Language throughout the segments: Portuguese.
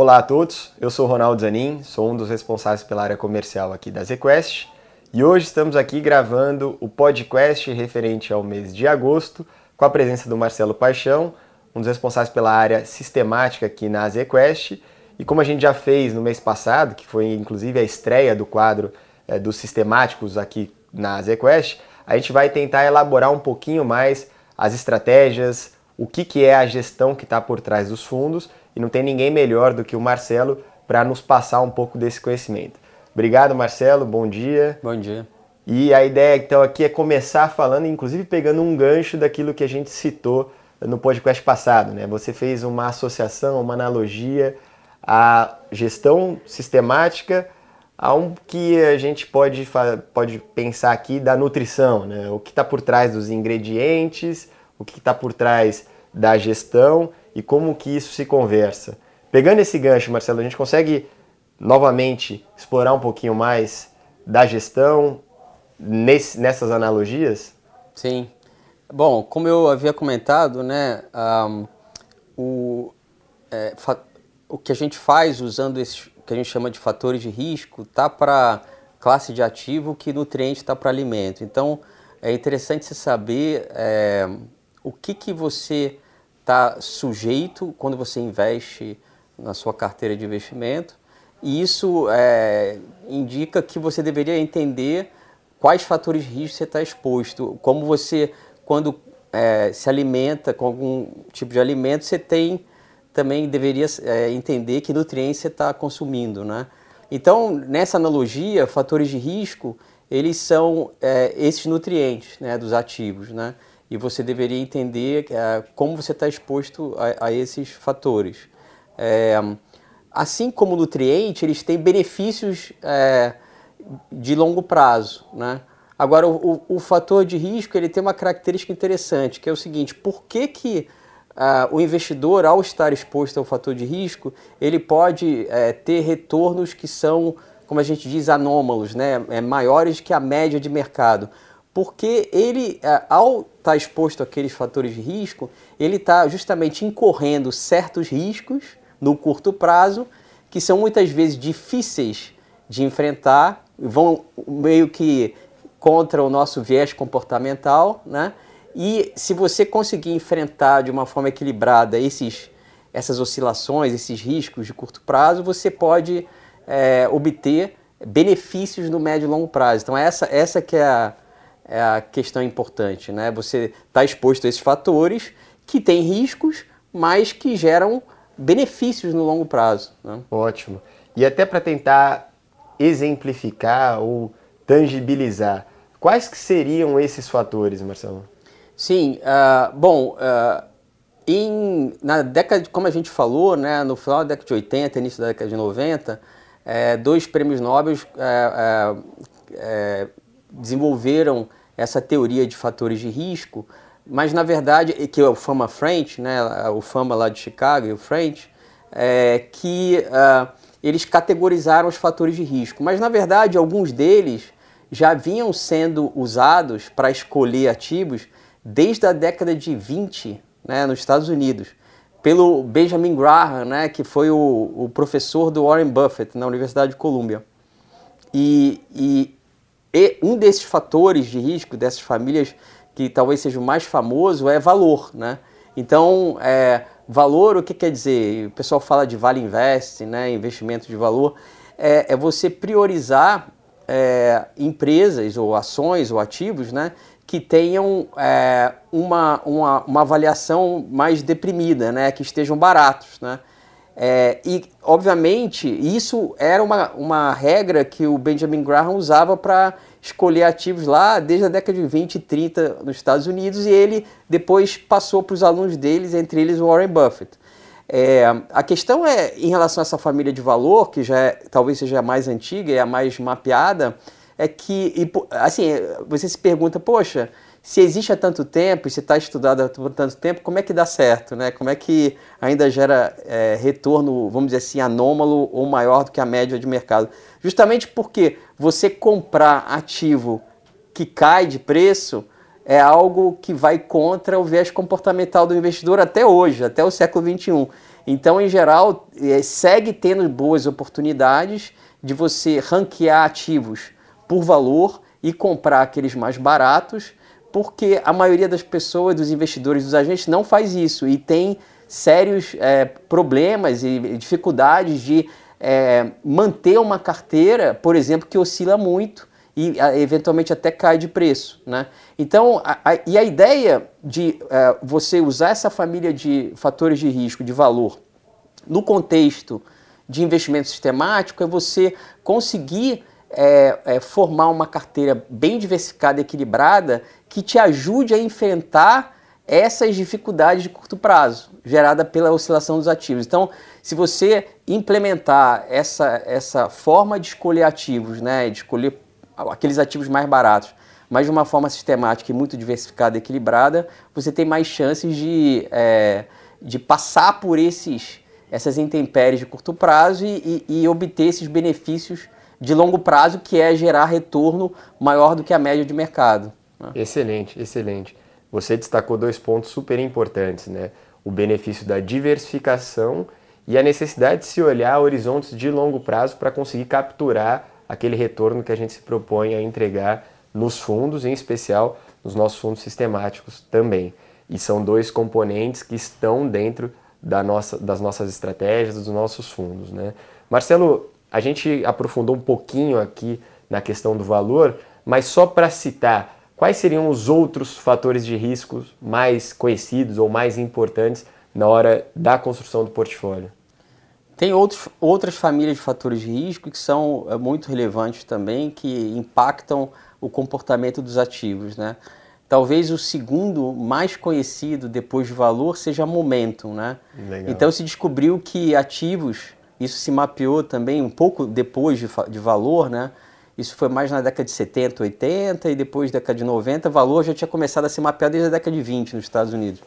Olá a todos, eu sou Ronaldo Zanin, sou um dos responsáveis pela área comercial aqui da ZQuest e hoje estamos aqui gravando o podcast referente ao mês de agosto com a presença do Marcelo Paixão, um dos responsáveis pela área sistemática aqui na ZQuest e como a gente já fez no mês passado, que foi inclusive a estreia do quadro é, dos sistemáticos aqui na ZQuest, a gente vai tentar elaborar um pouquinho mais as estratégias, o que, que é a gestão que está por trás dos fundos e não tem ninguém melhor do que o Marcelo para nos passar um pouco desse conhecimento. Obrigado, Marcelo, bom dia. Bom dia. E a ideia então aqui é começar falando, inclusive pegando um gancho daquilo que a gente citou no podcast passado, né? Você fez uma associação, uma analogia à gestão sistemática a um que a gente pode, pode pensar aqui da nutrição, né? O que está por trás dos ingredientes, o que está por trás da gestão e como que isso se conversa. Pegando esse gancho, Marcelo, a gente consegue novamente explorar um pouquinho mais da gestão nesse, nessas analogias? Sim. Bom, como eu havia comentado, né, um, o, é, o que a gente faz usando esses que a gente chama de fatores de risco tá para classe de ativo, que nutriente está para alimento. Então, é interessante você saber é, o que, que você está sujeito quando você investe na sua carteira de investimento. E isso é, indica que você deveria entender quais fatores de risco você está exposto. Como você, quando é, se alimenta com algum tipo de alimento, você tem também deveria é, entender que nutrientes você está consumindo, né? Então, nessa analogia, fatores de risco, eles são é, esses nutrientes né, dos ativos, né? E você deveria entender é, como você está exposto a, a, esses fatores. É, assim como nutriente, eles têm benefícios é, de longo prazo. Né? Agora, o, o, o, fator de risco ele tem uma característica interessante, que é o seguinte, por que, que Uh, o investidor, ao estar exposto ao fator de risco, ele pode é, ter retornos que são, como a gente diz, anômalos, né? É, maiores que a média de mercado porque ele, é, ao estar tá exposto àqueles fatores de risco, ele está justamente incorrendo certos riscos no curto prazo, que são muitas vezes difíceis de enfrentar, vão meio que contra o nosso viés comportamental, né? E se você conseguir enfrentar de uma forma equilibrada esses, essas oscilações, esses riscos de curto prazo, você pode é, obter benefícios no médio e longo prazo. Então essa, essa que é a, é a questão importante, né? Você está exposto a esses fatores que têm riscos, mas que geram benefícios no longo prazo. Né? Ótimo. E até para tentar exemplificar ou tangibilizar, quais que seriam esses fatores, Marcelo? Sim, uh, bom, uh, em, na década, de, como a gente falou, né, no final da década de 80, início da década de 90, é, dois prêmios Nobel é, é, desenvolveram essa teoria de fatores de risco, mas na verdade, que é o Fama French, né, o Fama lá de Chicago e o French, é, que uh, eles categorizaram os fatores de risco, mas na verdade alguns deles já vinham sendo usados para escolher ativos desde a década de 20 né, nos Estados Unidos, pelo Benjamin Graham, né, que foi o, o professor do Warren Buffett na Universidade de Colômbia. E, e e um desses fatores de risco dessas famílias, que talvez seja o mais famoso, é valor, né? Então, é, valor, o que quer dizer? O pessoal fala de Vale Invest, né, investimento de valor, é, é você priorizar é, empresas ou ações ou ativos, né, que tenham é, uma, uma, uma avaliação mais deprimida, né, que estejam baratos, né? É, e, obviamente, isso era uma, uma regra que o Benjamin Graham usava para escolher ativos lá desde a década de 20 e 30 nos Estados Unidos e ele depois passou para os alunos deles, entre eles o Warren Buffett. É, a questão é, em relação a essa família de valor, que já é, talvez seja a mais antiga e a mais mapeada, é que, assim, você se pergunta, poxa, se existe há tanto tempo e se está estudado há tanto tempo, como é que dá certo, né? Como é que ainda gera é, retorno, vamos dizer assim, anômalo ou maior do que a média de mercado? Justamente porque você comprar ativo que cai de preço é algo que vai contra o viés comportamental do investidor até hoje, até o século XXI. Então, em geral, é, segue tendo boas oportunidades de você ranquear ativos por valor e comprar aqueles mais baratos, porque a maioria das pessoas, dos investidores, dos agentes não faz isso e tem sérios é, problemas e dificuldades de é, manter uma carteira, por exemplo, que oscila muito e eventualmente até cai de preço. Né? Então, a, a, e a ideia de é, você usar essa família de fatores de risco, de valor, no contexto de investimento sistemático, é você conseguir é, é, formar uma carteira bem diversificada e equilibrada que te ajude a enfrentar essas dificuldades de curto prazo gerada pela oscilação dos ativos. Então, se você implementar essa, essa forma de escolher ativos, né, de escolher aqueles ativos mais baratos, mas de uma forma sistemática e muito diversificada e equilibrada, você tem mais chances de, é, de passar por esses, essas intempéries de curto prazo e, e, e obter esses benefícios de longo prazo, que é gerar retorno maior do que a média de mercado. Né? Excelente, excelente. Você destacou dois pontos super importantes, né? O benefício da diversificação e a necessidade de se olhar horizontes de longo prazo para conseguir capturar aquele retorno que a gente se propõe a entregar nos fundos, em especial nos nossos fundos sistemáticos também. E são dois componentes que estão dentro da nossa, das nossas estratégias, dos nossos fundos. Né? Marcelo, a gente aprofundou um pouquinho aqui na questão do valor, mas só para citar, Quais seriam os outros fatores de risco mais conhecidos ou mais importantes na hora da construção do portfólio? Tem outros, outras famílias de fatores de risco que são é, muito relevantes também, que impactam o comportamento dos ativos. Né? Talvez o segundo mais conhecido depois de valor seja momentum. Né? Legal. Então se descobriu que ativos, isso se mapeou também um pouco depois de, de valor, né? Isso foi mais na década de 70, 80 e depois da década de 90, o valor já tinha começado a ser mapeado desde a década de 20 nos Estados Unidos.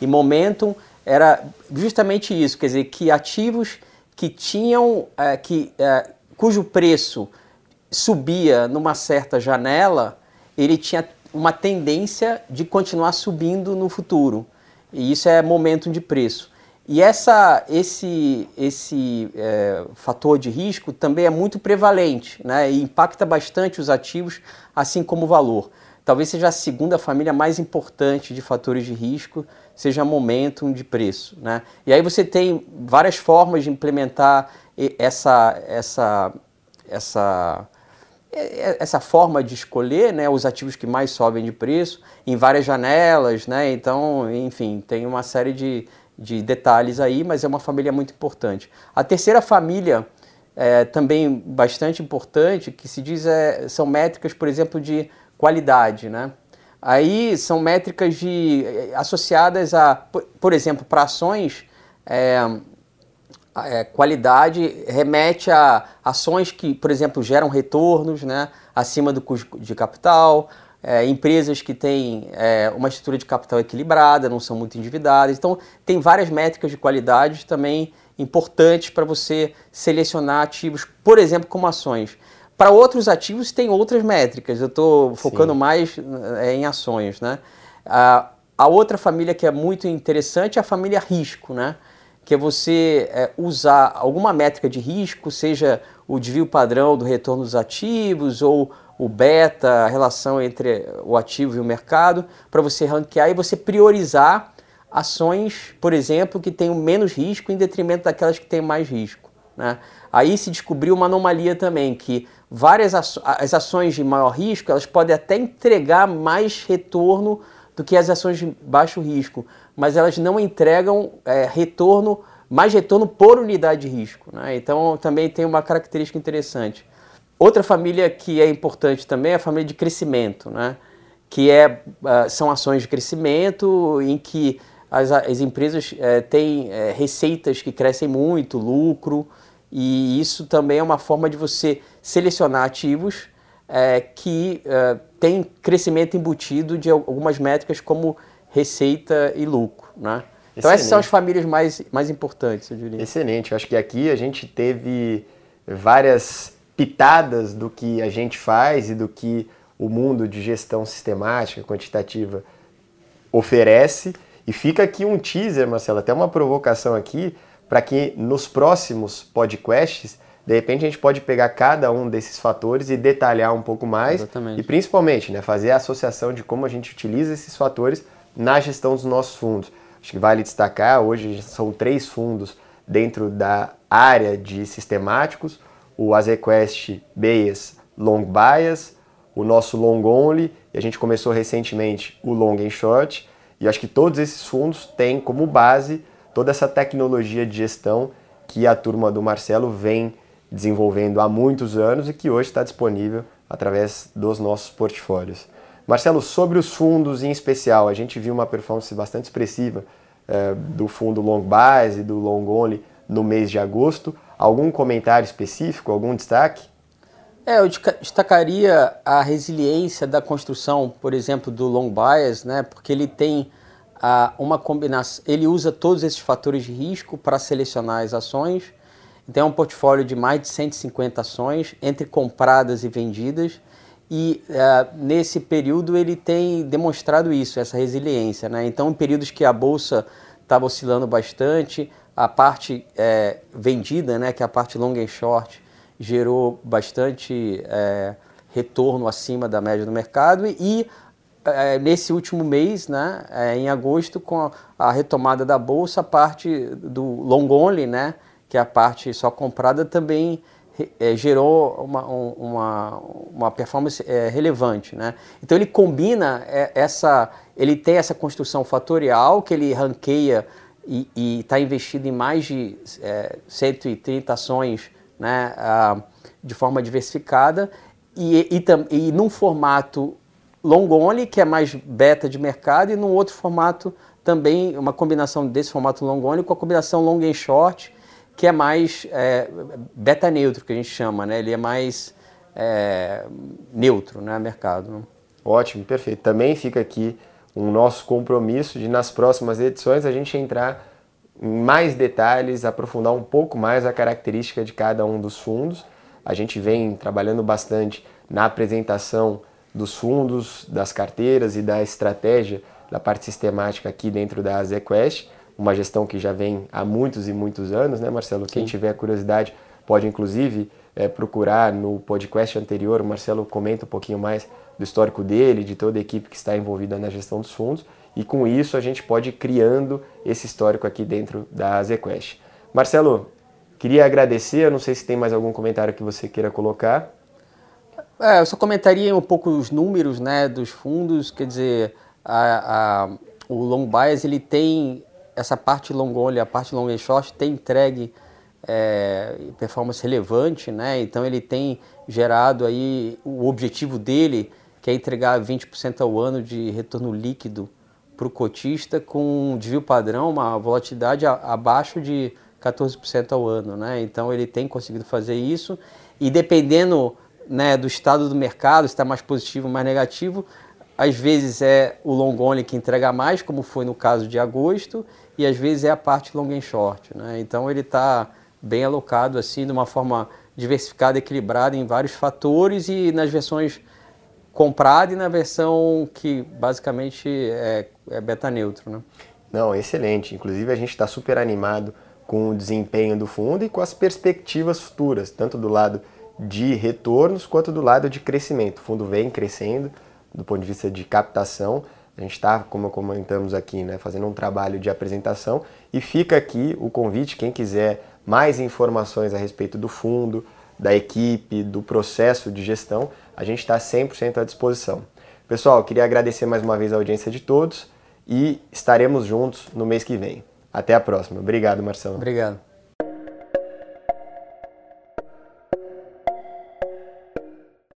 E momentum era justamente isso, quer dizer, que ativos que tinham, é, que, é, cujo preço subia numa certa janela, ele tinha uma tendência de continuar subindo no futuro. E isso é momentum de preço. E essa, esse, esse é, fator de risco também é muito prevalente né, e impacta bastante os ativos, assim como o valor. Talvez seja a segunda família mais importante de fatores de risco, seja momentum de preço. Né? E aí você tem várias formas de implementar essa, essa, essa, essa forma de escolher né, os ativos que mais sobem de preço em várias janelas. Né? Então, enfim, tem uma série de de detalhes aí, mas é uma família muito importante. A terceira família, é, também bastante importante, que se diz é, são métricas, por exemplo, de qualidade, né? Aí são métricas de, associadas a, por, por exemplo, para ações, é, é, qualidade remete a ações que, por exemplo, geram retornos né, acima do custo de capital, é, empresas que têm é, uma estrutura de capital equilibrada, não são muito endividadas. Então, tem várias métricas de qualidade também importantes para você selecionar ativos, por exemplo, como ações. Para outros ativos, tem outras métricas. Eu estou focando Sim. mais é, em ações. Né? A, a outra família que é muito interessante é a família risco, né? que é você é, usar alguma métrica de risco, seja o desvio padrão do retorno dos ativos ou o beta, a relação entre o ativo e o mercado, para você ranquear e você priorizar ações, por exemplo, que tenham menos risco em detrimento daquelas que têm mais risco. Né? Aí se descobriu uma anomalia também, que várias aço as ações de maior risco elas podem até entregar mais retorno do que as ações de baixo risco, mas elas não entregam é, retorno, mais retorno por unidade de risco. Né? Então também tem uma característica interessante. Outra família que é importante também é a família de crescimento, né? que é, uh, são ações de crescimento em que as, as empresas uh, têm uh, receitas que crescem muito, lucro, e isso também é uma forma de você selecionar ativos que têm crescimento embutido de algumas métricas como receita e lucro. Né? Então essas são as famílias mais, mais importantes, eu diria. Excelente, eu acho que aqui a gente teve várias pitadas do que a gente faz e do que o mundo de gestão sistemática, quantitativa oferece. E fica aqui um teaser, Marcelo, até uma provocação aqui para que nos próximos podcasts, de repente a gente pode pegar cada um desses fatores e detalhar um pouco mais Exatamente. e principalmente né, fazer a associação de como a gente utiliza esses fatores na gestão dos nossos fundos. Acho que vale destacar, hoje são três fundos dentro da área de sistemáticos, o Azequest Bias Long Bias, o nosso Long Only, e a gente começou recentemente o Long and Short, e acho que todos esses fundos têm como base toda essa tecnologia de gestão que a turma do Marcelo vem desenvolvendo há muitos anos e que hoje está disponível através dos nossos portfólios. Marcelo, sobre os fundos em especial, a gente viu uma performance bastante expressiva é, do fundo Long Base e do Long Only no mês de agosto. Algum comentário específico, algum destaque? É, eu destacaria a resiliência da construção, por exemplo, do Long Bias, né, porque ele tem ah, uma combinação, ele usa todos esses fatores de risco para selecionar as ações. Então é um portfólio de mais de 150 ações, entre compradas e vendidas, e ah, nesse período ele tem demonstrado isso, essa resiliência. Né? Então, em períodos que a bolsa estava oscilando bastante, a parte é, vendida, né, que é a parte long and short, gerou bastante é, retorno acima da média do mercado e é, nesse último mês, né, é, em agosto, com a, retomada da bolsa, a parte do long only, né, que é a parte só comprada, também é, gerou uma, uma, uma performance é, relevante. Né? Então ele combina essa, ele tem essa construção fatorial que ele ranqueia e está investido em mais de 130 ações né, de forma diversificada e, e, e num formato long only, que é mais beta de mercado, e num outro formato também, uma combinação desse formato long only com a combinação long and short, que é mais é, beta neutro, que a gente chama, né? Ele é mais é, neutro, né, mercado. Né? Ótimo, perfeito. Também fica aqui um nosso compromisso de nas próximas edições a gente entrar em mais detalhes, aprofundar um pouco mais a característica de cada um dos fundos. A gente vem trabalhando bastante na apresentação dos fundos, das carteiras e da estratégia da parte sistemática aqui dentro da ZQuest, uma gestão que já vem há muitos e muitos anos, né, Marcelo? Quem Sim. tiver curiosidade pode, inclusive, é, procurar no podcast anterior. O Marcelo comenta um pouquinho mais do histórico dele, de toda a equipe que está envolvida na gestão dos fundos, e com isso a gente pode ir criando esse histórico aqui dentro da ZQuest. Marcelo, queria agradecer, eu não sei se tem mais algum comentário que você queira colocar. É, eu só comentaria um pouco os números né, dos fundos, quer dizer, a, a, o long bias ele tem essa parte long only, a parte long and short tem entregue é, performance relevante, né? Então ele tem gerado aí o objetivo dele, que é entregar 20% ao ano de retorno líquido para o cotista com um desvio padrão, uma volatilidade abaixo de 14% ao ano, né? Então ele tem conseguido fazer isso e dependendo né, do estado do mercado, se está mais positivo mais negativo. Às vezes é o long only que entrega mais, como foi no caso de agosto, e às vezes é a parte long and short. Né? Então ele está bem alocado assim de uma forma diversificada, equilibrada em vários fatores e nas versões comprada e na versão que basicamente é, é beta neutro. Né? Não, excelente. Inclusive a gente está super animado com o desempenho do fundo e com as perspectivas futuras, tanto do lado de retornos quanto do lado de crescimento. O fundo vem crescendo do ponto de vista de captação. A gente está, como comentamos aqui, né, fazendo um trabalho de apresentação e fica aqui o convite, quem quiser mais informações a respeito do fundo, da equipe, do processo de gestão, a gente está 100% à disposição. Pessoal, queria agradecer mais uma vez a audiência de todos e estaremos juntos no mês que vem. Até a próxima. Obrigado, Marcelo. Obrigado.